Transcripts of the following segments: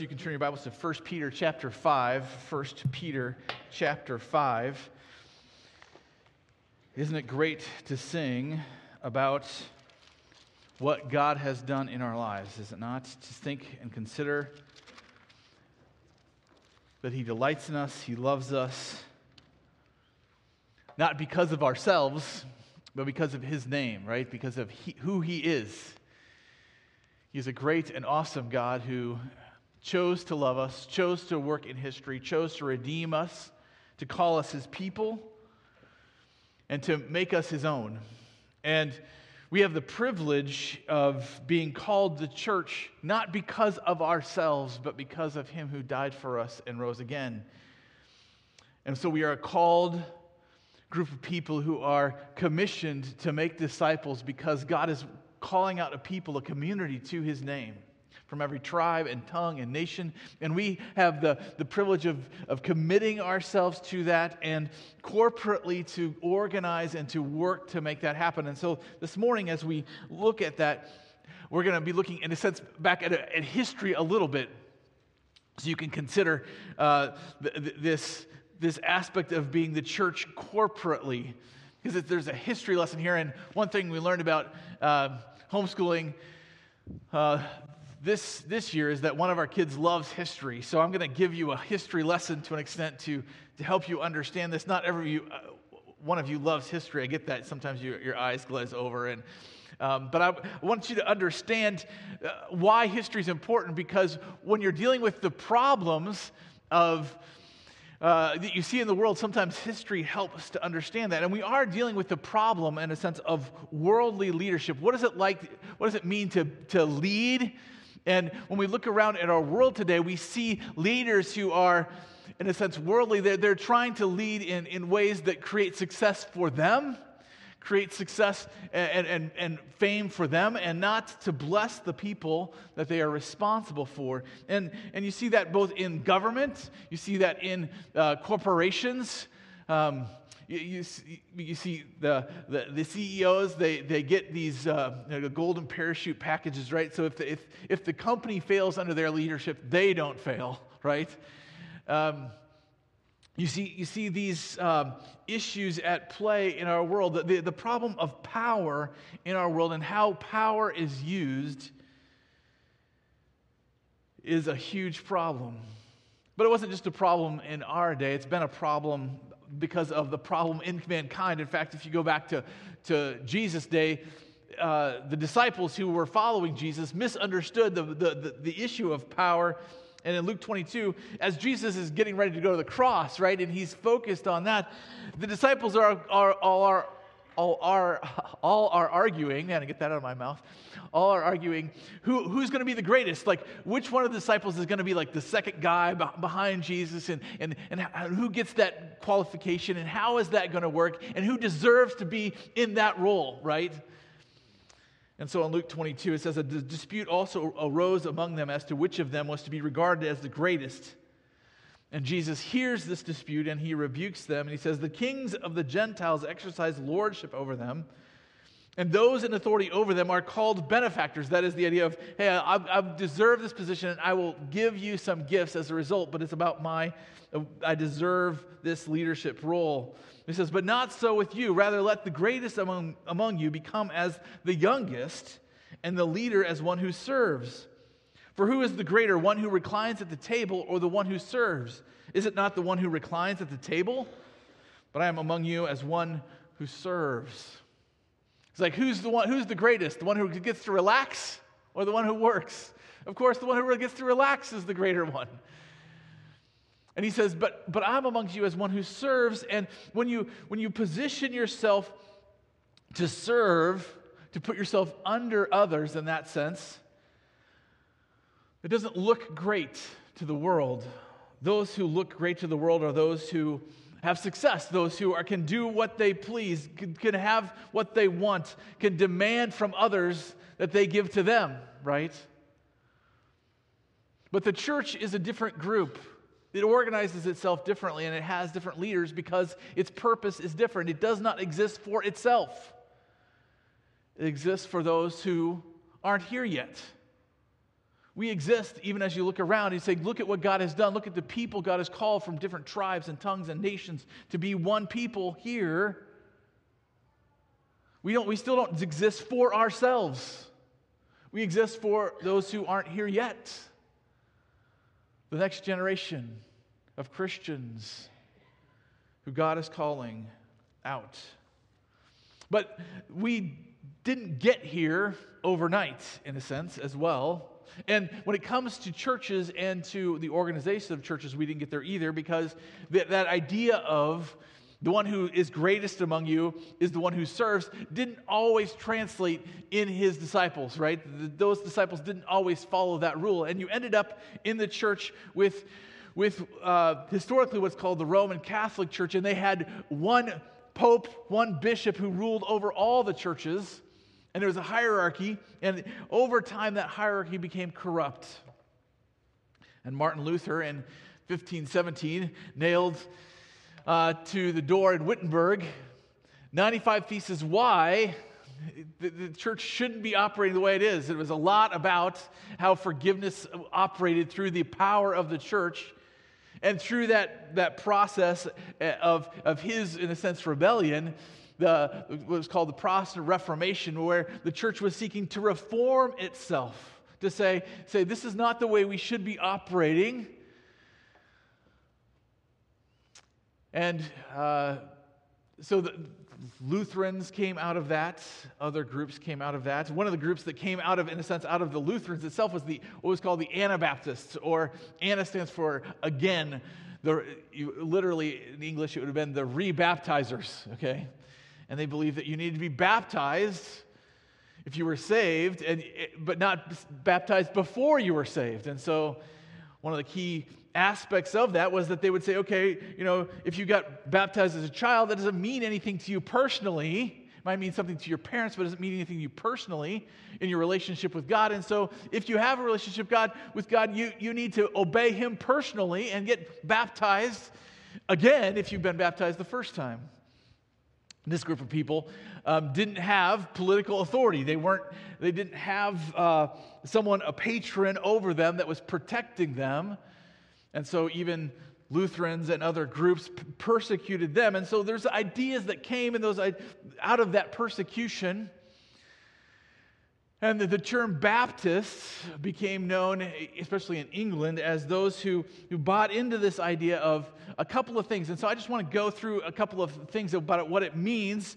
you can turn your Bibles to 1 Peter chapter 5. 1 Peter chapter 5. Isn't it great to sing about what God has done in our lives, is it not? To think and consider that He delights in us, He loves us, not because of ourselves, but because of His name, right? Because of he, who He is. He's a great and awesome God who chose to love us, chose to work in history, chose to redeem us, to call us his people, and to make us his own. And we have the privilege of being called the church not because of ourselves, but because of him who died for us and rose again. And so we are a called group of people who are commissioned to make disciples because God is calling out a people, a community to his name from every tribe and tongue and nation. And we have the, the privilege of, of committing ourselves to that and corporately to organize and to work to make that happen. And so this morning, as we look at that, we're going to be looking, in a sense, back at, at history a little bit so you can consider uh, th- th- this, this aspect of being the church corporately. Because there's a history lesson here. And one thing we learned about uh, homeschooling uh, this, this year is that one of our kids loves history. So I'm going to give you a history lesson to an extent to, to help you understand this. Not every you, uh, one of you loves history. I get that. Sometimes you, your eyes glaze over. And, um, but I want you to understand uh, why history is important because when you're dealing with the problems of uh, that you see in the world, sometimes history helps to understand that. And we are dealing with the problem, in a sense, of worldly leadership. What is it like? What does it mean to, to lead? And when we look around at our world today, we see leaders who are, in a sense, worldly. They're, they're trying to lead in, in ways that create success for them create success and, and, and fame for them and not to bless the people that they are responsible for. And, and you see that both in government, you see that in uh, corporations. Um, you, you, see, you see the, the, the, CEOs, they, they get these uh, golden parachute packages, right? So if the, if, if the company fails under their leadership, they don't fail, right? Um, you see, you see these um, issues at play in our world, the, the problem of power in our world and how power is used is a huge problem. But it wasn't just a problem in our day, it's been a problem because of the problem in mankind. In fact, if you go back to, to Jesus' day, uh, the disciples who were following Jesus misunderstood the, the, the, the issue of power and in Luke 22, as Jesus is getting ready to go to the cross, right, and he's focused on that, the disciples are, are, are, all, are, all are arguing, man, I get that out of my mouth, all are arguing who, who's going to be the greatest. Like, which one of the disciples is going to be like the second guy behind Jesus, and, and, and who gets that qualification, and how is that going to work, and who deserves to be in that role, right? And so in Luke 22, it says, A dispute also arose among them as to which of them was to be regarded as the greatest. And Jesus hears this dispute and he rebukes them. And he says, The kings of the Gentiles exercise lordship over them, and those in authority over them are called benefactors. That is the idea of, hey, I've, I've deserved this position and I will give you some gifts as a result, but it's about my, I deserve this leadership role. He says, But not so with you. Rather, let the greatest among, among you become as the youngest, and the leader as one who serves. For who is the greater, one who reclines at the table or the one who serves? Is it not the one who reclines at the table? But I am among you as one who serves. It's like, who's the one, who's the greatest? The one who gets to relax or the one who works? Of course, the one who gets to relax is the greater one. And he says, but, but I'm amongst you as one who serves. And when you, when you position yourself to serve, to put yourself under others in that sense, it doesn't look great to the world. Those who look great to the world are those who have success, those who are, can do what they please, can, can have what they want, can demand from others that they give to them, right? But the church is a different group. It organizes itself differently and it has different leaders because its purpose is different. It does not exist for itself, it exists for those who aren't here yet, We exist even as you look around and say, look at what God has done. Look at the people God has called from different tribes and tongues and nations to be one people here. We, don't, we still don't exist for ourselves. We exist for those who aren't here yet. The next generation of Christians who God is calling out. But we didn't get here overnight, in a sense, as well. And when it comes to churches and to the organization of churches, we didn't get there either because that, idea of the one who is greatest among you is the one who serves didn't always translate in his disciples, right? Those disciples didn't always follow that rule. And you ended up in the church with, with uh, historically what's called the Roman Catholic Church, and they had one pope, one bishop who ruled over all the churches. And there was a hierarchy, and over time, that hierarchy became corrupt. And Martin Luther in 1517 nailed uh, to the door in Wittenberg 95 theses why the, the, church shouldn't be operating the way it is. It was a lot about how forgiveness operated through the power of the church. And through that, that process of, of his, in a sense, rebellion, the, what was called the Protestant Reformation, where the church was seeking to reform itself, to say, say this is not the way we should be operating. And uh, so the Lutherans came out of that. Other groups came out of that. One of the groups that came out of, in a sense, out of the Lutherans itself was the what was called the Anabaptists, or Ana stands for again. The, you, literally in English, it would have been the rebaptizers. Okay, and they believed that you needed to be baptized if you were saved, and, but not baptized before you were saved. And so, one of the key aspects of that was that they would say, okay, you know, if you got baptized as a child, that doesn't mean anything to you personally. It might mean something to your parents, but it doesn't mean anything to you personally in your relationship with God. And so, if you have a relationship God, with God, you, you need to obey Him personally and get baptized again if you've been baptized the first time. This group of people um, didn't have political authority. They weren't. They didn't have uh, someone, a patron over them that was protecting them. And so even Lutherans and other groups persecuted them. And so there's ideas that came in those out of that persecution. And the, term Baptists became known, especially in England, as those who, who bought into this idea of a couple of things. And so I just want to go through a couple of things about what it means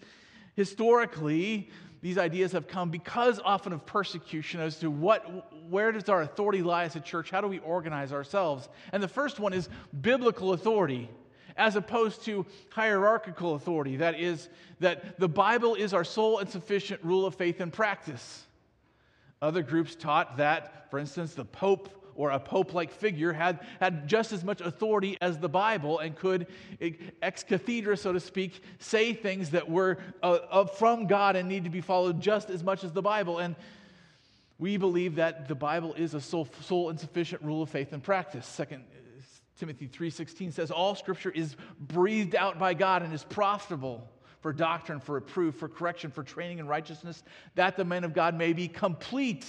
historically these ideas have come because often of persecution as to what, where does our authority lie as a church? How do we organize ourselves? And the first one is biblical authority as opposed to hierarchical authority. That is, that the Bible is our sole and sufficient rule of faith and practice. Other groups taught that, for instance, the Pope or a pope like figure had, had just as much authority as the Bible and could, ex cathedra, so to speak, say things that were uh, from God and need to be followed just as much as the Bible. And we believe that the Bible is a sole, sole and sufficient rule of faith and practice. Second Timothy 3:16 says all scripture is breathed out by God and is profitable for doctrine, for reproof, for correction, for training in righteousness, that the man of God may be complete,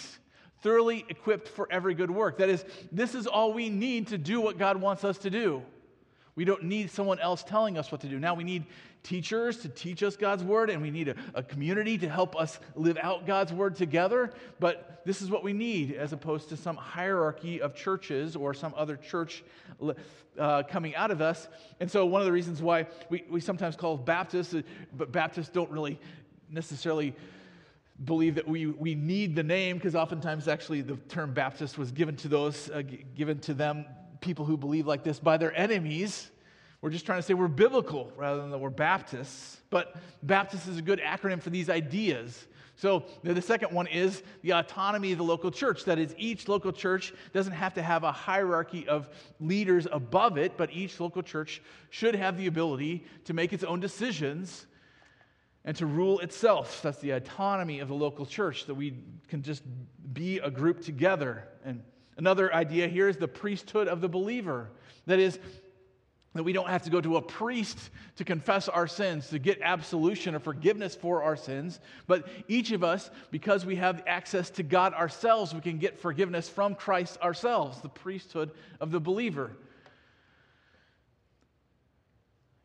thoroughly equipped for every good work. That is, this is all we need to do what God wants us to do. We don't need someone else telling us what to do. Now we need teachers to teach us God's word, and we need a, a, community to help us live out God's word together. But this is what we need, as opposed to some hierarchy of churches or some other church uh, coming out of us. And so, one of the reasons why we, we sometimes call Baptists, uh, but Baptists don't really necessarily believe that we, we need the name because oftentimes actually the term baptist was given to those uh, given to them people who believe like this by their enemies we're just trying to say we're biblical rather than that we're baptists but baptist is a good acronym for these ideas so the second one is the autonomy of the local church that is each local church doesn't have to have a hierarchy of leaders above it but each local church should have the ability to make its own decisions and to rule itself. That's the autonomy of the local church, that we can just be a group together. And another idea here is the priesthood of the believer. That is, that we don't have to go to a priest to confess our sins, to get absolution or forgiveness for our sins. But each of us, because we have access to God ourselves, we can get forgiveness from Christ ourselves, the priesthood of the believer.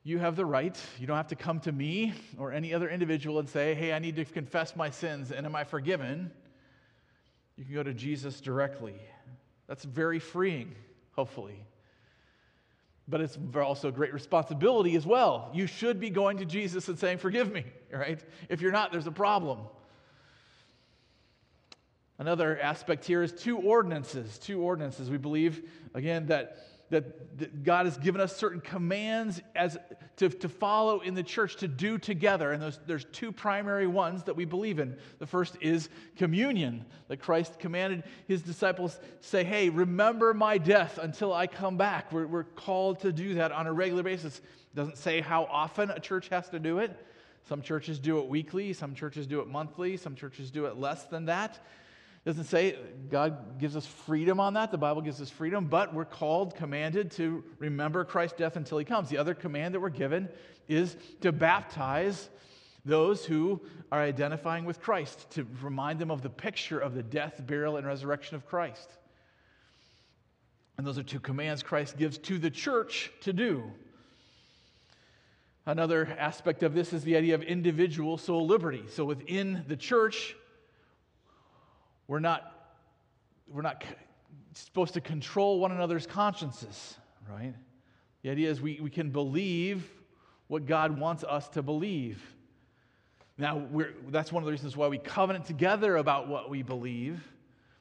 You have the right. You don't have to come to me or any other individual and say, hey, I need to confess my sins and am I forgiven? You can go to Jesus directly. That's very freeing, hopefully but it's also a great responsibility as well. You should be going to Jesus and saying, Forgive me, right? If you're not, there's a problem. Another aspect here is two ordinances. Two ordinances. We believe, again, that that, that God has given us certain commands as to, to follow in the church to do together. And those, there's two primary ones that we believe in. The first is communion, that Christ commanded his disciples say, Hey, remember my death until I come back. We're, we're called to do that on a regular basis. It doesn't say how often a church has to do it. Some churches do it weekly, some churches do it monthly, some churches do it less than that doesn't say God gives us freedom on that. The Bible gives us freedom, but we're called, commanded to remember Christ's death until he comes. The other command that we're given is to baptize those who are identifying with Christ, to remind them of the picture of the death, burial, and resurrection of Christ. And those are two commands Christ gives to the church to do. Another aspect of this is the idea of individual soul liberty. So within the church, we're not, we're not supposed to control one another's consciences, right? The idea is we, we can believe what God wants us to believe. Now, that's one of the reasons why we covenant together about what we believe.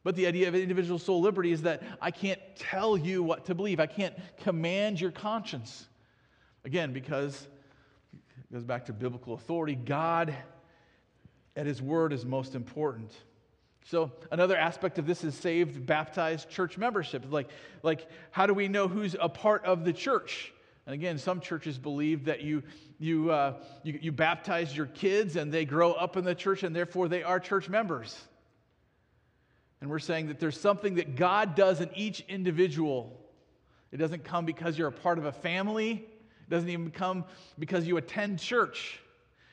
But the idea of individual soul liberty is that I can't tell you what to believe. I can't command your conscience. Again, because it goes back to biblical authority, God at His word is most important. So another aspect of this is saved, baptized church membership. Like, like how do we know who's a part of the church? And again, some churches believe that you, you, uh, you, you baptize your kids and they grow up in the church and therefore they are church members. And we're saying that there's something that God does in each individual. It doesn't come because you're a part of a family, it doesn't even come because you attend church.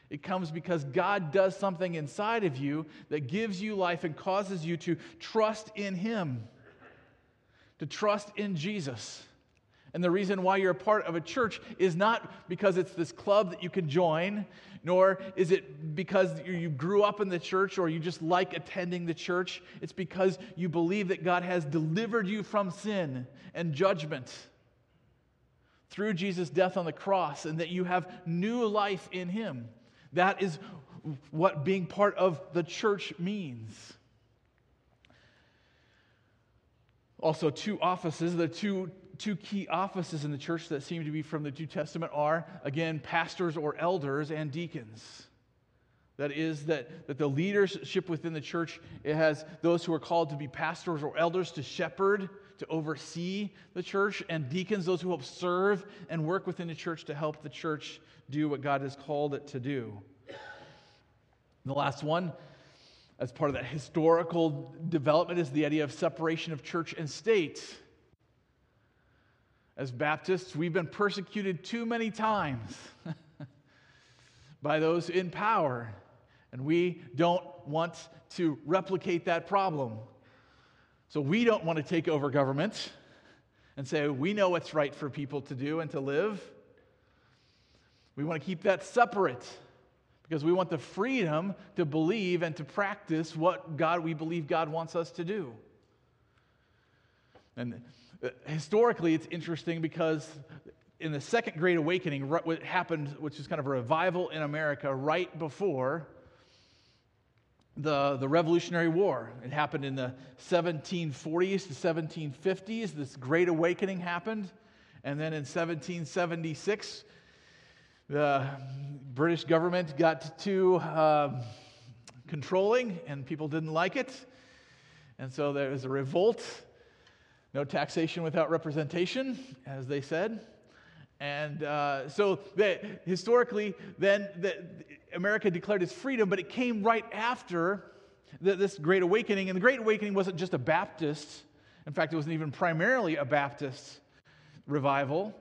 It comes because God does something inside of you that gives you life and causes you to trust in Him, to trust in Jesus. And the reason why you're a part of a church is not because it's this club that you can join, nor is it because you grew up in the church or you just like attending the church. It's because you believe that God has delivered you from sin and judgment through Jesus' death on the cross and that you have new life in Him. That is what being part of the church means. Also, two offices, the two, two key offices in the church that seem to be from the New Testament are, again, pastors or elders and deacons. That is, that, that the leadership within the church, it has those who are called to be pastors or elders to shepherd, to oversee the church, and deacons, those who help serve and work within the church to help the church do what God has called it to do. And the last one, as part of that historical development, is the idea of separation of church and state. As Baptists, we've been persecuted too many times by those in power, and we don't want to replicate that problem. So we don't want to take over government and say, we know what's right for people to do and to live. We want to keep that separate because we want the freedom to believe and to practice what God we believe God wants us to do. And uh, historically, it's interesting because in the Second Great Awakening, what happened, which is kind of a revival in America right before the, the Revolutionary War. It happened in the 1740s to 1750s. This Great Awakening happened. And then in 1776, the British government got too uh, controlling and people didn't like it. And so there was a revolt. No taxation without representation, as they said. And uh, so historically, then the, America declared its freedom, but it came right after the, this Great Awakening. And the Great Awakening wasn't just a Baptist, in fact, it wasn't even primarily a Baptist revival.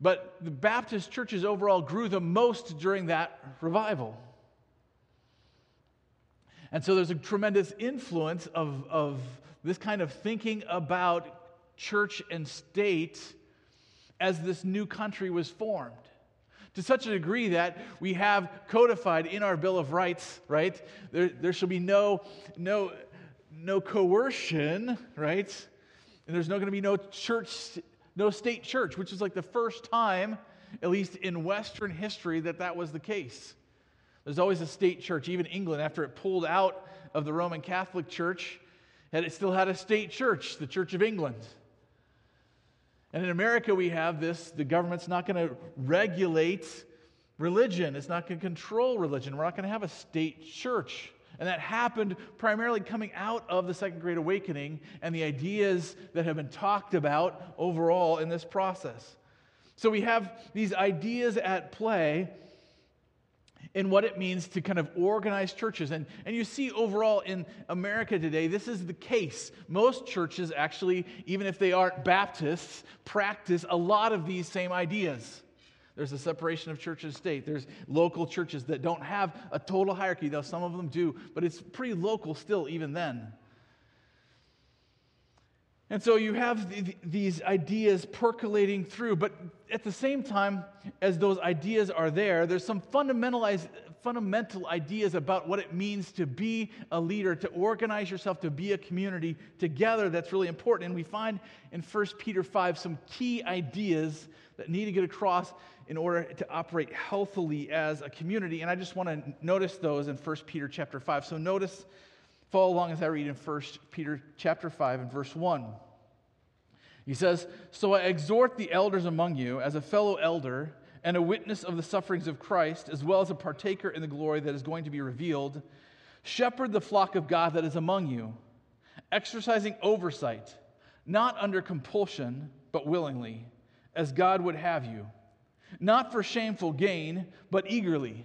But the Baptist churches overall grew the most during that revival. And so there's a tremendous influence of, of this kind of thinking about church and state as this new country was formed. To such a degree that we have codified in our Bill of Rights, right? There, there shall be no, no, no coercion, right? And there's not going to be no church, no state church, which is like the first time, at least in Western history, that that was the case. There's always a state church. Even England, after it pulled out of the Roman Catholic Church, and it still had a state church, the Church of England. And in America, we have this the government's not going to regulate religion, it's not going to control religion. We're not going to have a state church. And that happened primarily coming out of the Second Great Awakening and the ideas that have been talked about overall in this process. So we have these ideas at play in what it means to kind of organize churches. And, and you see overall in America today, this is the case. Most churches, actually, even if they aren't Baptists, practice a lot of these same ideas. There's a separation of church and state. There's local churches that don't have a total hierarchy, though some of them do, but it's pretty local still, even then. And so you have th- these ideas percolating through, but at the same time as those ideas are there, there's some fundamentalized, fundamental ideas about what it means to be a leader, to organize yourself, to be a community together that's really important. And we find in 1 Peter 5 some key ideas that need to get across in order to operate healthily as a community. And I just want to notice those in 1 Peter chapter 5. So notice Follow along as I read in 1 Peter chapter 5 and verse 1. He says, So I exhort the elders among you as a fellow elder and a witness of the sufferings of Christ, as well as a partaker in the glory that is going to be revealed. Shepherd the flock of God that is among you, exercising oversight, not under compulsion, but willingly, as God would have you, not for shameful gain, but eagerly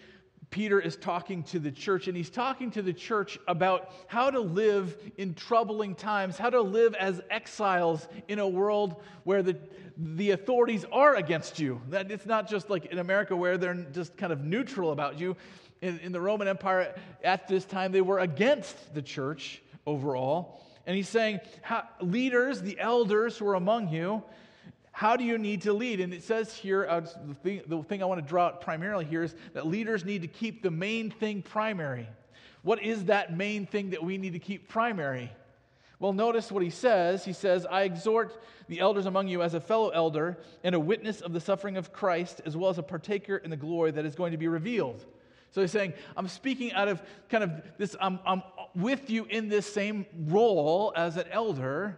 Peter is talking to the church, and he's talking to the church about how to live in troubling times, how to live as exiles in a world where the, the authorities are against you. That it's not just like in America where they're just kind of neutral about you. In, in the Roman Empire at this time, they were against the church overall. And he's saying, leaders, the elders who are among you, how do you need to lead? And it says here, uh, the, thing, the thing I want to draw out primarily here is that leaders need to keep the main thing primary. What is that main thing that we need to keep primary? Well, notice what he says. He says, I exhort the elders among you as a fellow elder and a witness of the suffering of Christ, as well as a partaker in the glory that is going to be revealed. So he's saying, I'm speaking out of kind of this, I'm, I'm with you in this same role as an elder.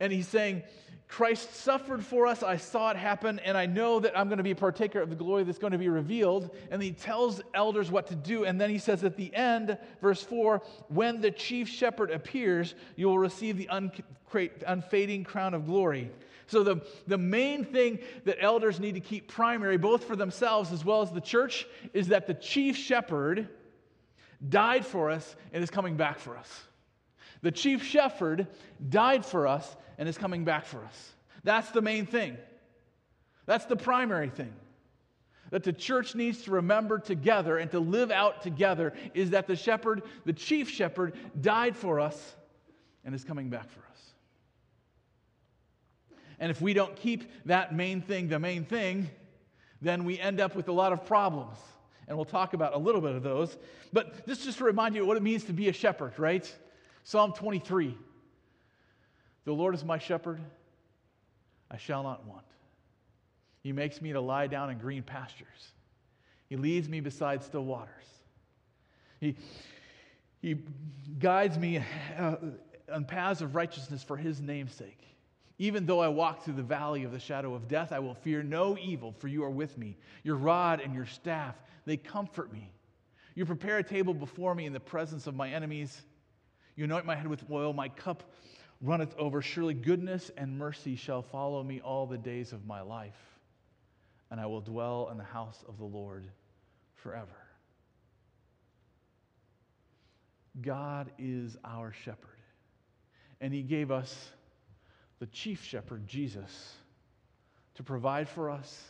And he's saying, Christ suffered for us. I saw it happen, and I know that I'm going to be a partaker of the glory that's going to be revealed. And he tells elders what to do. And then he says at the end, verse 4 when the chief shepherd appears, you will receive the unfading crown of glory. So, the, the main thing that elders need to keep primary, both for themselves as well as the church, is that the chief shepherd died for us and is coming back for us. The chief shepherd died for us and is coming back for us. That's the main thing. That's the primary thing. That the church needs to remember together and to live out together is that the shepherd, the chief shepherd, died for us and is coming back for us. And if we don't keep that main thing the main thing, then we end up with a lot of problems. And we'll talk about a little bit of those. But this just to remind you what it means to be a shepherd, right? Psalm 23. The Lord is my shepherd, I shall not want. He makes me to lie down in green pastures. He leads me beside still waters. He, he guides me uh, on paths of righteousness for his name's sake. Even though I walk through the valley of the shadow of death, I will fear no evil, for you are with me. Your rod and your staff, they comfort me. You prepare a table before me in the presence of my enemies. You anoint my head with oil, my cup runneth over. Surely goodness and mercy shall follow me all the days of my life, and I will dwell in the house of the Lord forever. God is our shepherd, and he gave us the chief shepherd, Jesus, to provide for us,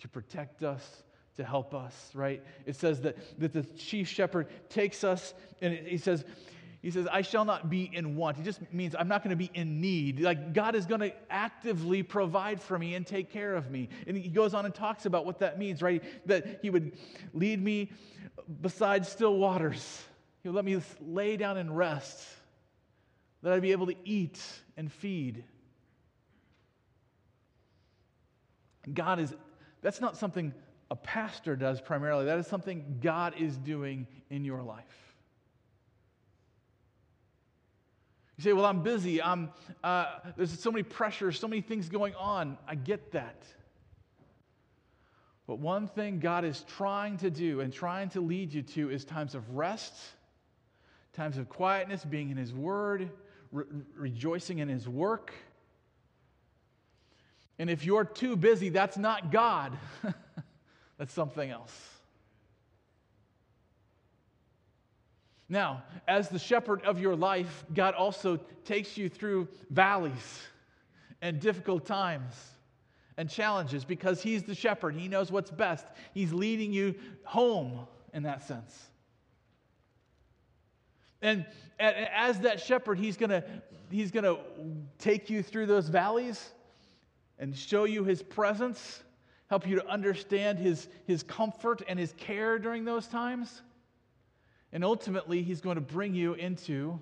to protect us, to help us, right? It says that, that the chief shepherd takes us and he says, he says, I shall not be in want. He just means I'm not going to be in need. Like God is going to actively provide for me and take care of me. And he goes on and talks about what that means, right? That he would lead me beside still waters. He would let me lay down and rest. That I'd be able to eat and feed. God is, that's not something a pastor does primarily. That is something God is doing in your life. You say, Well, I'm busy. I'm, uh, there's so many pressures, so many things going on. I get that. But one thing God is trying to do and trying to lead you to is times of rest, times of quietness, being in His Word, re- rejoicing in His work. And if you're too busy, that's not God. That's something else. Now, as the shepherd of your life, God also takes you through valleys and difficult times and challenges because He's the shepherd. He knows what's best. He's leading you home in that sense. And as that shepherd, He's going to he's going to take you through those valleys and show you His presence help you to understand his, his comfort and his care during those times. And ultimately, he's going to bring you into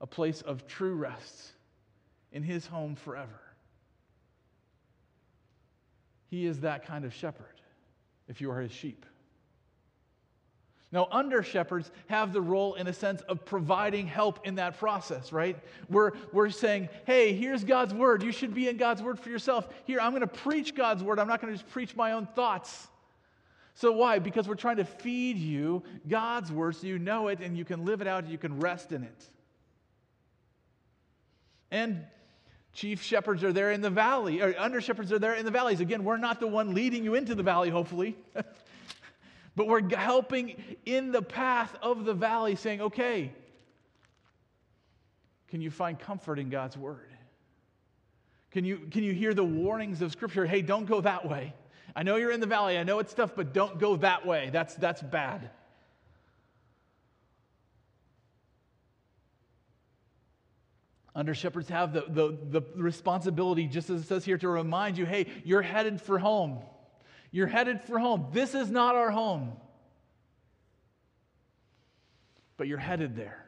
a place of true rest in his home forever. He is that kind of shepherd if you are his sheep. Now, under shepherds have the role, in a sense, of providing help in that process, right? We're, we're saying, hey, here's God's word. You should be in God's word for yourself. Here, I'm going to preach God's word. I'm not going to just preach my own thoughts. So, why? Because we're trying to feed you God's word so you know it and you can live it out and you can rest in it. And chief shepherds are there in the valley, or under shepherds are there in the valleys. Again, we're not the one leading you into the valley, hopefully. But we're helping in the path of the valley, saying, okay, can you find comfort in God's word? Can you, can you hear the warnings of Scripture? Hey, don't go that way. I know you're in the valley, I know it's tough, but don't go that way. That's, that's bad. Under shepherds have the, the, the responsibility, just as it says here, to remind you hey, you're headed for home. You're headed for home. This is not our home. But you're headed there.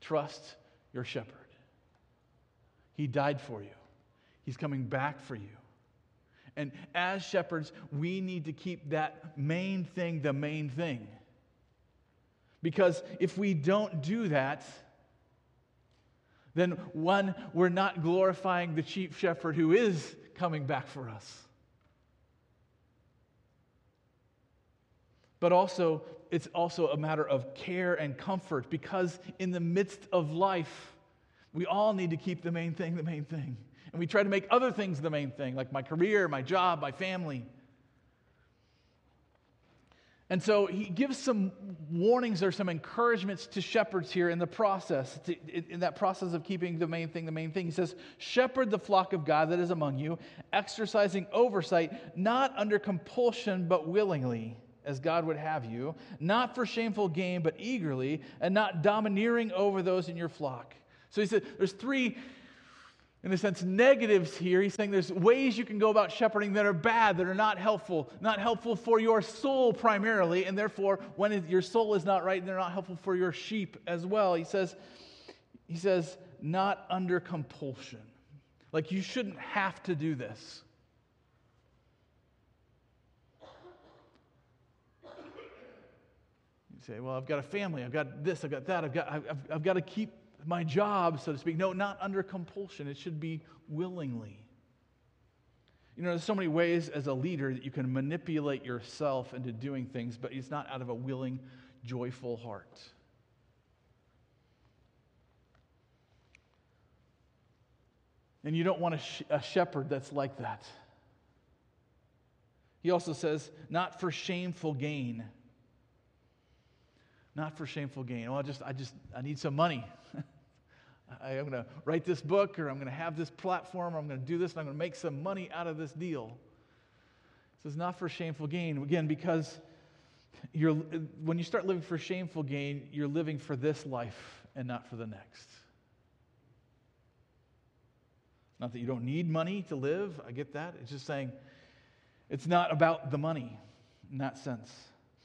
Trust your shepherd. He died for you, He's coming back for you. And as shepherds, we need to keep that main thing the main thing. Because if we don't do that, then one, we're not glorifying the chief shepherd who is coming back for us. but also it's also a matter of care and comfort because in the midst of life, we all need to keep the main thing the main thing. And we try to make other things the main thing, like my career, my job, my family. And so he gives some warnings or some encouragements to shepherds here in the process, to, in that process of keeping the main thing the main thing. He says, Shepherd the flock of God that is among you, exercising oversight, not under compulsion, but willingly as God would have you, not for shameful gain, but eagerly, and not domineering over those in your flock. So he said there's three, in a sense, negatives here. He's saying there's ways you can go about shepherding that are bad, that are not helpful, not helpful for your soul primarily, and therefore, when your soul is not right, they're not helpful for your sheep as well. He says, he says, not under compulsion. Like you shouldn't have to do this. You say, well, I've got a family, I've got this, I've got that, I've got, I've, I've got to keep my job, so to speak. No, not under compulsion. It should be willingly. You know, there's so many ways as a leader that you can manipulate yourself into doing things, but it's not out of a willing, joyful heart. And you don't want a, sh- a shepherd that's like that. He also says, not for shameful gain. Not for shameful gain. Well, I just, I just, I need some money. I, am going to write this book, or I'm going to have this platform, or I'm going to do this, and I'm going to make some money out of this deal. This is not for shameful gain. Again, because you're, when you start living for shameful gain, you're living for this life and not for the next. Not that you don't need money to live, I get that. It's just saying it's not about the money in that sense.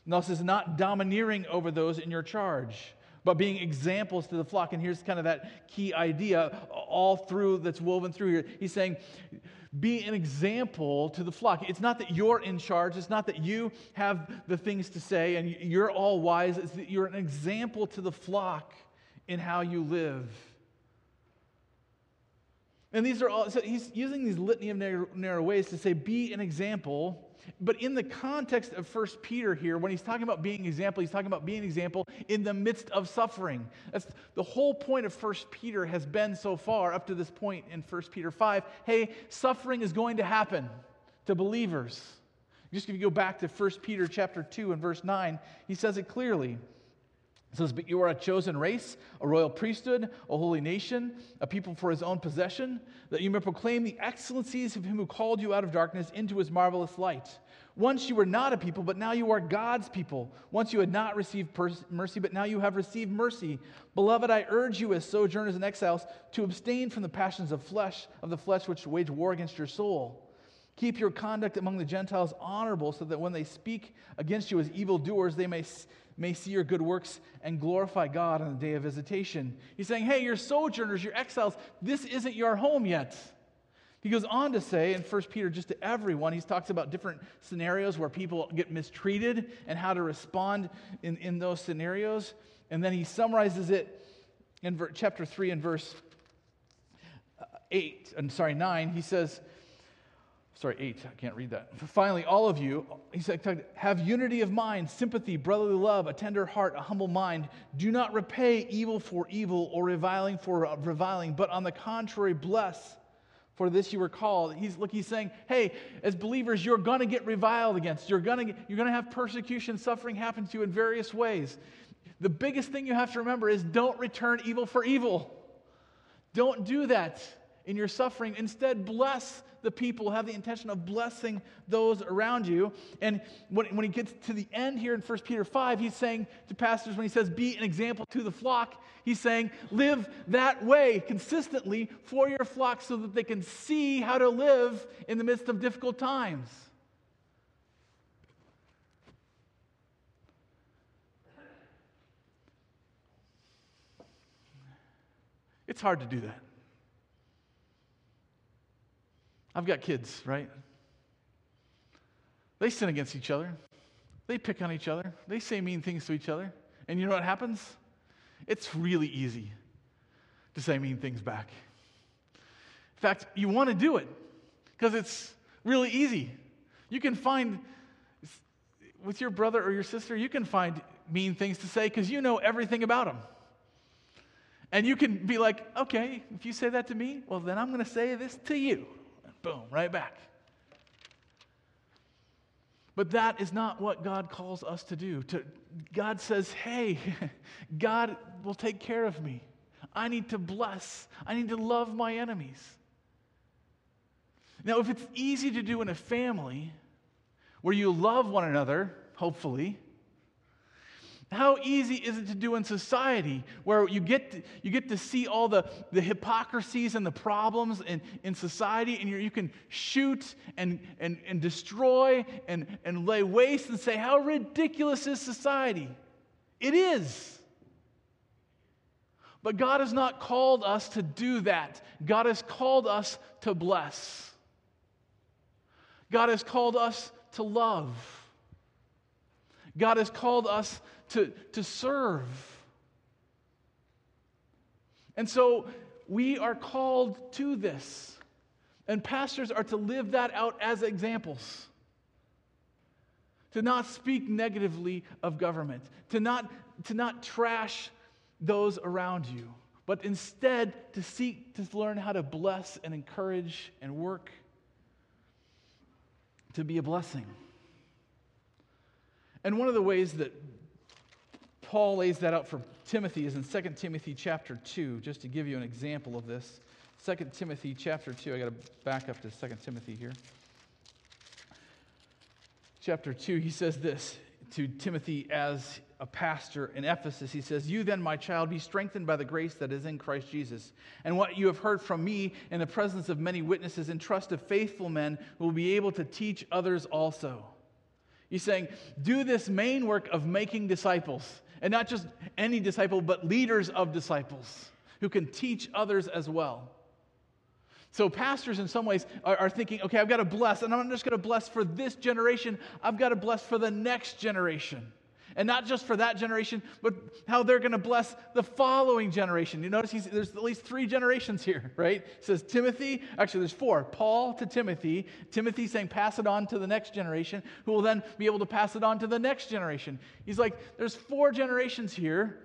And also, it's not domineering over those in your charge, but being examples to the flock. And here's kind of that key idea all through that's woven through here. He's saying, be an example to the flock. It's not that you're in charge, it's not that you have the things to say and you're all wise, it's that you're an example to the flock in how you live. And these are all, so he's using these litany of narrow, narrow, ways to say, be an example. But in the context of First Peter here, when he's talking about being an example, he's talking about being an example in the midst of suffering. That's the whole point of First Peter has been so far up to this point in First Peter 5. Hey, suffering is going to happen to believers. Just if you go back to First Peter chapter 2 and verse 9, he says it clearly. It says, But you are a chosen race, a royal priesthood, a holy nation, a people for his own possession, that you may proclaim the excellencies of him who called you out of darkness into his marvelous light. Once you were not a people, but now you are God's people. Once you had not received pers- mercy, but now you have received mercy. Beloved, I urge you as sojourners and exiles to abstain from the passions of flesh, of the flesh which wage war against your soul. Keep your conduct among the Gentiles honorable, so that when they speak against you as evildoers, they may may see your good works and glorify God on the day of visitation. He's saying, hey, you're sojourners, you're exiles. This isn't your home yet. He goes on to say in 1 Peter, just to everyone, he talks about different scenarios where people get mistreated and how to respond in, in those scenarios. And then he summarizes it in ver- chapter 3 and verse uh, 8, I'm sorry, 9. He says, sorry, eight, I can't read that. Finally, all of you, he said, have unity of mind, sympathy, brotherly love, a tender heart, a humble mind. Do not repay evil for evil or reviling for uh, reviling, but on the contrary, bless. For this you were called. He's look, he's saying, hey, as believers, you're gonna get reviled against. You're gonna, you're gonna have persecution, suffering happen to you in various ways. The biggest thing you have to remember is don't return evil for evil. Don't do that in your suffering. Instead, bless the people, have the intention of blessing those around you. And when, when he gets to the end here in 1 Peter 5, he's saying to pastors, when he says, be an example to the flock, he's saying, live that way consistently for your flock so that they can see how to live in the midst of difficult times. It's hard to do that. I've got kids, right? They sin against each other. They pick on each other. They say mean things to each other. And you know what happens? It's really easy to say mean things back. In fact, you want to do it because it's really easy. You can find, with your brother or your sister, you can find mean things to say because you know everything about them. And you can be like, okay, if you say that to me, well, then I'm going to say this to you. Boom, right back. But that is not what God calls us to do. To, God says, hey, God will take care of me. I need to bless, I need to love my enemies. Now, if it's easy to do in a family where you love one another, hopefully, how easy is it to do in society where you get to, you get to see all the, the hypocrisies and the problems in, in society and you can shoot and, and, and destroy and, and lay waste and say, How ridiculous is society? It is. But God has not called us to do that. God has called us to bless. God has called us to love. God has called us to, to serve. And so we are called to this. And pastors are to live that out as examples. To not speak negatively of government, to not, to not trash those around you, but instead to seek to learn how to bless and encourage and work to be a blessing. And one of the ways that Paul lays that out for Timothy is in 2 Timothy chapter 2, just to give you an example of this. 2 Timothy chapter 2, I got to back up to 2 Timothy here. Chapter 2, he says this to Timothy as a pastor in Ephesus. He says, You then, my child, be strengthened by the grace that is in Christ Jesus. And what you have heard from me in the presence of many witnesses, entrust to faithful men who will be able to teach others also. He's saying, Do this main work of making disciples. And not just any disciple, but leaders of disciples who can teach others as well. So, pastors, in some ways, are, are thinking, okay, I've got to bless, and I'm not just going to bless for this generation, I've got to bless for the next generation. And not just for that generation, but how they're going to bless the following generation. You notice there's at least three generations here, right? It says Timothy, actually, there's four. Paul to Timothy. Timothy saying, pass it on to the next generation, who will then be able to pass it on to the next generation. He's like, there's four generations here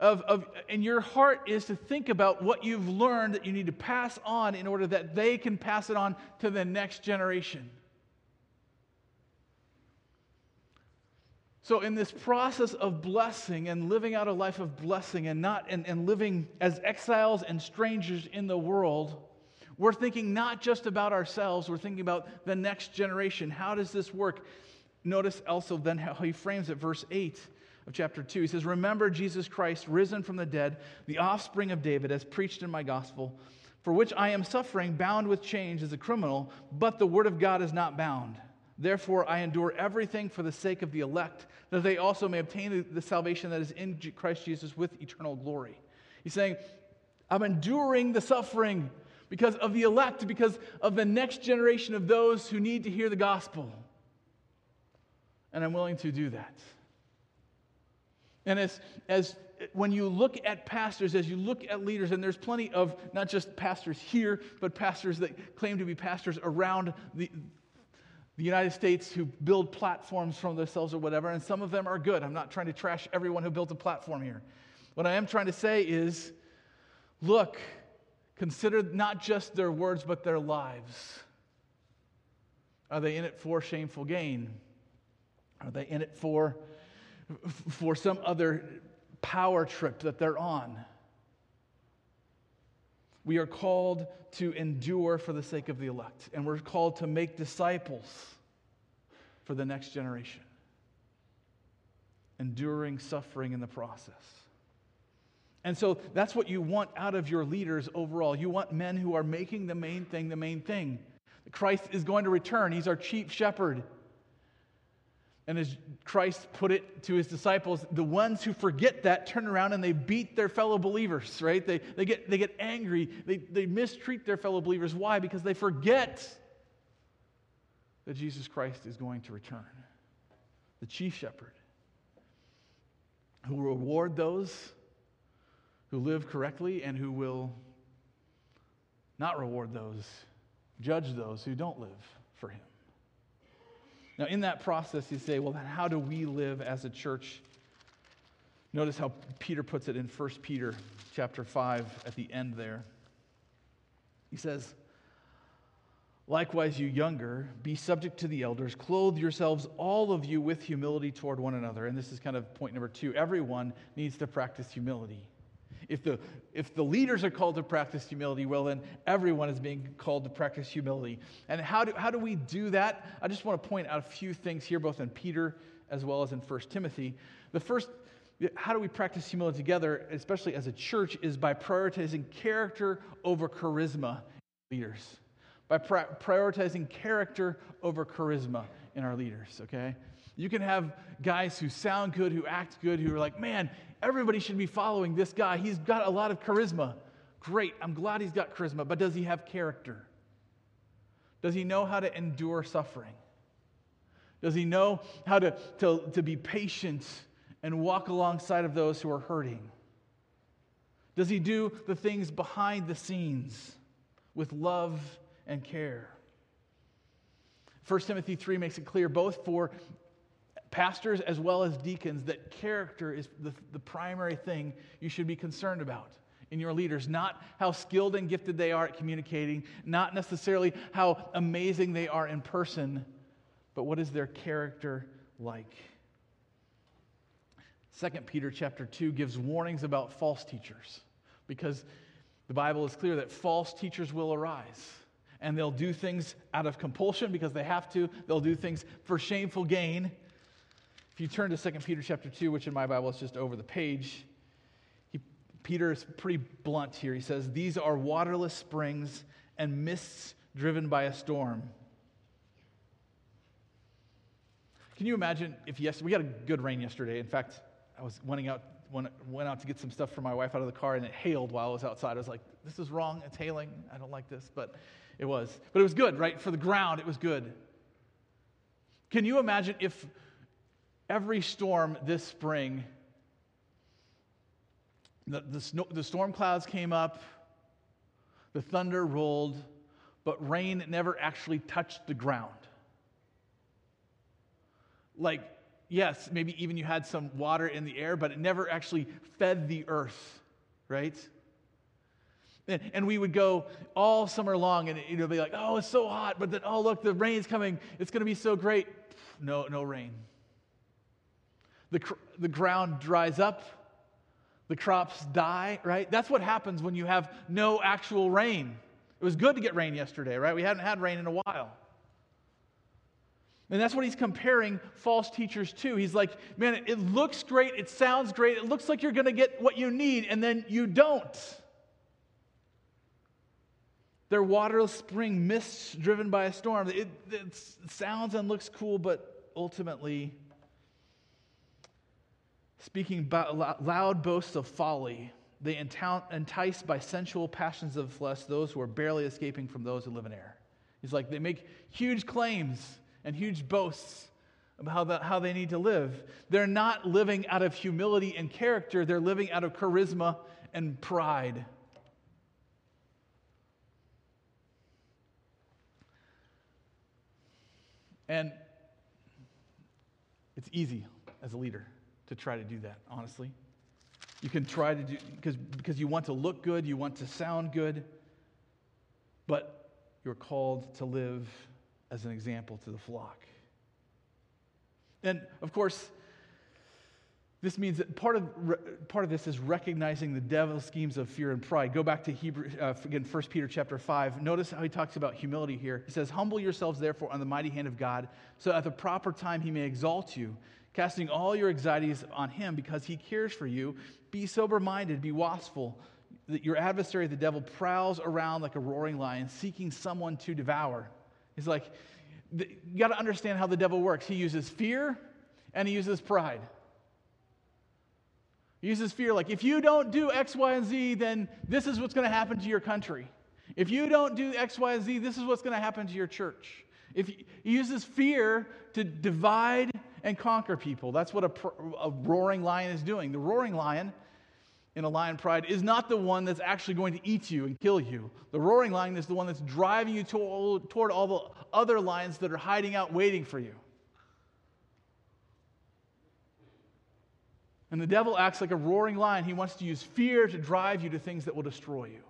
of, of, and your heart is to think about what you've learned that you need to pass on in order that they can pass it on to the next generation. So, in this process of blessing and living out a life of blessing and not and, and living as exiles and strangers in the world, we're thinking not just about ourselves, we're thinking about the next generation. How does this work? Notice also then how he frames it, verse 8 of chapter 2. He says, Remember Jesus Christ, risen from the dead, the offspring of David, as preached in my gospel, for which I am suffering, bound with chains as a criminal, but the word of God is not bound. Therefore, I endure everything for the sake of the elect, that they also may obtain the salvation that is in Christ Jesus with eternal glory. He's saying, I'm enduring the suffering because of the elect, because of the next generation of those who need to hear the gospel. And I'm willing to do that. And as, as when you look at pastors, as you look at leaders, and there's plenty of not just pastors here, but pastors that claim to be pastors around the, the United States who build platforms from themselves or whatever, and some of them are good. I'm not trying to trash everyone who built a platform here. What I am trying to say is look, consider not just their words, but their lives. Are they in it for shameful gain? Are they in it for for some other power trip that they're on. We are called to endure for the sake of the elect, and we're called to make disciples for the next generation, enduring suffering in the process. And so that's what you want out of your leaders overall. You want men who are making the main thing the main thing. Christ is going to return, He's our chief shepherd. And as Christ put it to his disciples, the ones who forget that turn around and they beat their fellow believers, right? They, they, get, they get angry. They, they mistreat their fellow believers. Why? Because they forget that Jesus Christ is going to return. The chief shepherd who will reward those who live correctly and who will not reward those, judge those who don't live for him. Now, in that process, you say, well, then how do we live as a church? Notice how Peter puts it in 1 Peter chapter 5 at the end there. He says, Likewise, you younger, be subject to the elders. Clothe yourselves, all of you, with humility toward one another. And this is kind of point number two. Everyone needs to practice humility. If the, if the leaders are called to practice humility, well, then everyone is being called to practice humility. And how do, how do we do that? I just want to point out a few things here, both in Peter as well as in 1 Timothy. The first, how do we practice humility together, especially as a church, is by prioritizing character over charisma leaders. By prioritizing character over charisma in our leaders, okay? You can have guys who sound good, who act good, who are like, man, everybody should be following this guy. He's got a lot of charisma. Great, I'm glad he's got charisma, but does he have character? Does he know how to endure suffering? Does he know how to, to, to be patient and walk alongside of those who are hurting? Does he do the things behind the scenes with love and care. 1 Timothy 3 makes it clear, both for pastors as well as deacons, that character is the, the primary thing you should be concerned about in your leaders. Not how skilled and gifted they are at communicating, not necessarily how amazing they are in person, but what is their character like? 2 Peter chapter 2 gives warnings about false teachers because the Bible is clear that false teachers will arise and they'll do things out of compulsion because they have to. They'll do things for shameful gain. If you turn to 2 Peter chapter 2, which in my Bible is just over the page, he, Peter is pretty blunt here. He says, These are waterless springs and mists driven by a storm. Can you imagine if yes, we got a good rain yesterday. In fact, I was went out, went out to get some stuff for my wife out of the car and it hailed while I was outside. I was like, this is wrong. It's hailing. I don't like this. But it was. But it was good, right? For the ground, it was good. Can you imagine if every storm this spring, the, the, snow, the storm clouds came up, the thunder rolled, but rain never actually touched the ground? Like, yes, maybe even you had some water in the air, but it never actually fed the earth, right? And, and we would go all summer long and it would be like, oh, it's so hot, but then, oh, look, the rain's coming. It's going to be so great. No, no rain. The, the ground dries up, the crops die, right? That's what happens when you have no actual rain. It was good to get rain yesterday, right? We hadn't had rain in a while. And that's what he's comparing false teachers to. He's like, man, it looks great, it sounds great, it looks like you're going to get what you need, and then you don't. They're waterless spring mists driven by a storm. It, it sounds and looks cool, but ultimately, speaking loud boasts of folly, they entice by sensual passions of the flesh those who are barely escaping from those who live in error. He's like, they make huge claims and huge boasts about how, the, how they need to live. They're not living out of humility and character, they're living out of charisma and pride. And it's easy as a leader to try to do that, honestly. You can try to do because because you want to look good, you want to sound good, but you're called to live as an example to the flock. And of course, this means that part of, part of this is recognizing the devil's schemes of fear and pride. Go back to Hebrew, uh, again, 1 Peter chapter 5. Notice how he talks about humility here. He says, Humble yourselves, therefore, on the mighty hand of God, so at the proper time he may exalt you, casting all your anxieties on him because he cares for you. Be sober minded, be watchful. Your adversary, the devil, prowls around like a roaring lion, seeking someone to devour. He's like, you got to understand how the devil works. He uses fear and he uses pride. He uses fear like, if you don't do X, Y, and Z, then this is what's going to happen to your country. If you don't do X, Y, and Z, this is what's going to happen to your church. If he uses fear to divide and conquer people, that's what a, a roaring lion is doing. The roaring lion in a lion pride is not the one that's actually going to eat you and kill you. The roaring lion is the one that's driving you to, toward all the other lions that are hiding out waiting for you. And the devil acts like a roaring lion. He wants to use fear to drive you to things that will destroy you.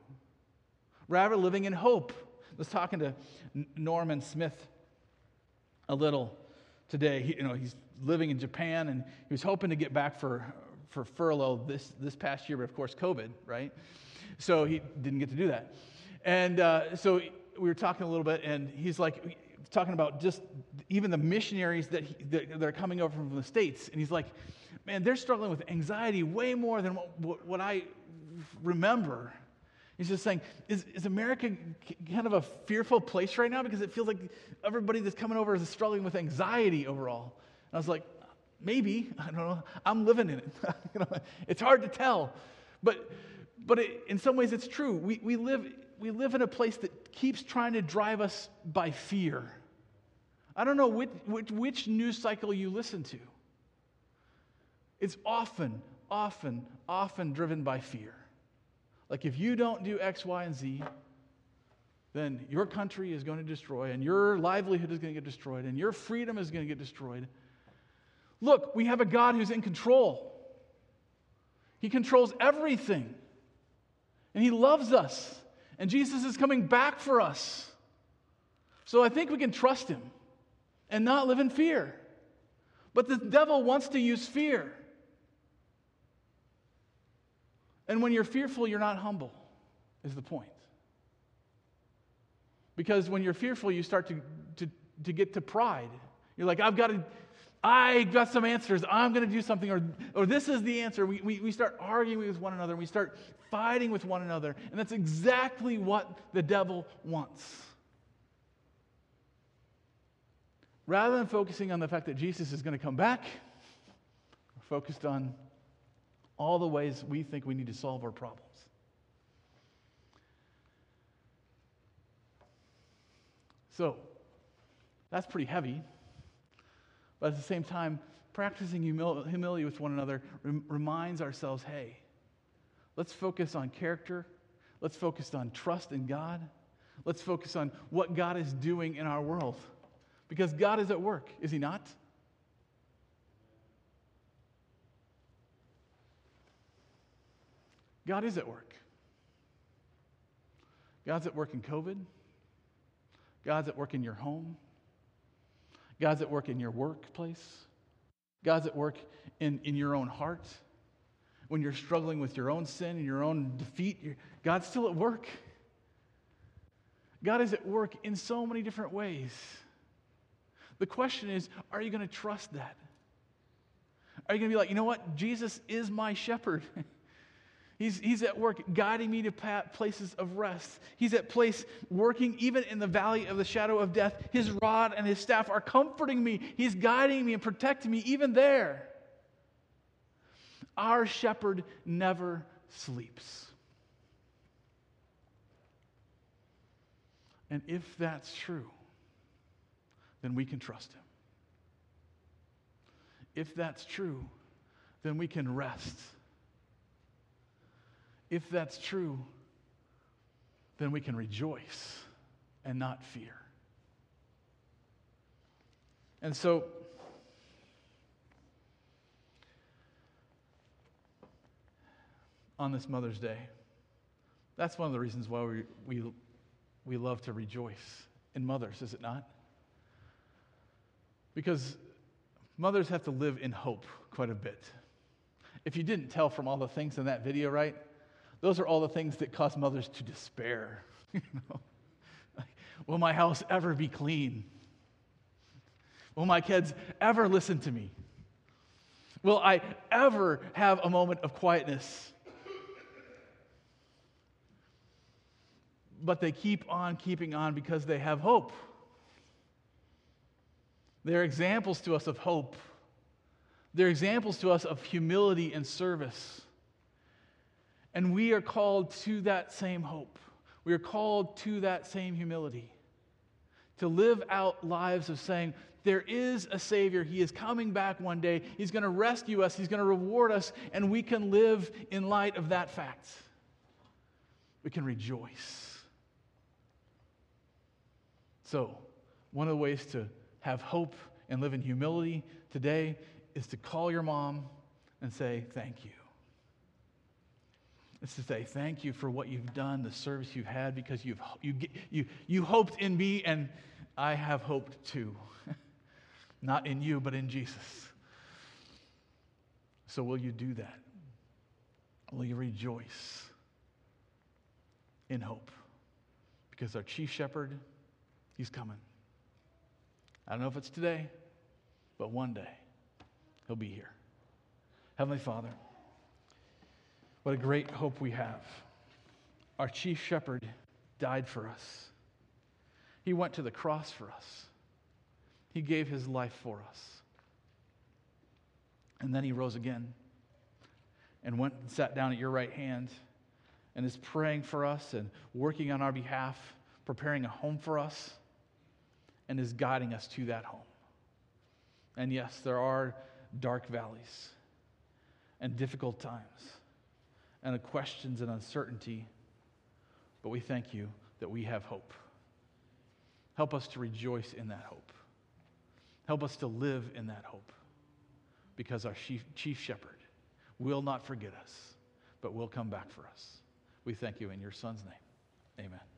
Rather, living in hope. I was talking to Norman Smith a little today. He, you know, he's living in Japan and he was hoping to get back for, for furlough this, this past year, but of course, COVID, right? So he didn't get to do that. And uh, so we were talking a little bit, and he's like, talking about just even the missionaries that, he, that, that are coming over from the States. And he's like, man, they're struggling with anxiety way more than what, what, what I remember. He's just saying, is, is America kind of a fearful place right now? Because it feels like everybody that's coming over is struggling with anxiety overall. And I was like, maybe. I don't know. I'm living in it. it's hard to tell. But, but it, in some ways, it's true. We, we, live, we live in a place that keeps trying to drive us by fear. I don't know which, which, which news cycle you listen to. It's often, often, often driven by fear. Like if you don't do X, Y, and Z, then your country is going to destroy, and your livelihood is going to get destroyed, and your freedom is going to get destroyed. Look, we have a God who's in control. He controls everything. And He loves us. And Jesus is coming back for us. So I think we can trust Him and not live in fear. But the devil wants to use fear. And when you're fearful, you're not humble, is the point. Because when you're fearful, you start to, to, to get to pride. You're like, I've got to, I got some answers. I'm going to do something, or, or this is the answer. We, we, we start arguing with one another, and we start fighting with one another. And that's exactly what the devil wants. Rather than focusing on the fact that Jesus is going to come back, we're focused on all the ways we think we need to solve our problems. So, that's pretty heavy. But at the same time, practicing humil- humility with one another rem- reminds ourselves hey, let's focus on character. Let's focus on trust in God. Let's focus on what God is doing in our world. Because God is at work, is He not? God is at work. God's at work in COVID. God's at work in your home. God's at work in your workplace. God's at work in, in your own heart. When you're struggling with your own sin and your own defeat, God's still at work. God is at work in so many different ways. The question is are you going to trust that? Are you going to be like, you know what? Jesus is my shepherd. He's, he's at work guiding me to places of rest. He's at place working even in the valley of the shadow of death. His rod and his staff are comforting me. He's guiding me and protecting me even there. Our shepherd never sleeps. And if that's true, then we can trust him. If that's true, then we can rest if that's true, then we can rejoice and not fear. And so, on this Mother's Day, that's one of the reasons why we, we, we love to rejoice in mothers, is it not? Because mothers have to live in hope quite a bit. If you didn't tell from all the things in that video, right? Those are all the things that cause mothers to despair. you know? Will my house ever be clean? Will my kids ever listen to me? Will I ever have a moment of quietness? But they keep on keeping on because they have hope. They're examples to us of hope. They're examples to us of humility and service. And we are called to that same hope. We are called to that same humility. To live out lives of saying, there is a Savior. He is coming back one day. He's going to rescue us. He's going to reward us. And we can live in light of that fact. We can rejoice. So, one of the ways to have hope and live in humility today is to call your mom and say, Thank you. It's to say thank you for what you've done, the service you've had, because you've, you, you, you hoped in me, and I have hoped too. Not in you, but in Jesus. So, will you do that? Will you rejoice in hope? Because our chief shepherd, he's coming. I don't know if it's today, but one day he'll be here. Heavenly Father, what a great hope we have. Our chief shepherd died for us, he went to the cross for us, he gave his life for us. And then he rose again and went and sat down at your right hand and is praying for us and working on our behalf, preparing a home for us, and is guiding us to that home. And yes, there are dark valleys and difficult times and the questions and uncertainty. But we thank you that we have hope. Help us to rejoice in that hope. Help us to live in that hope because our chief, shepherd will not forget us, but will come back for us. We thank you in your son's name. Amen.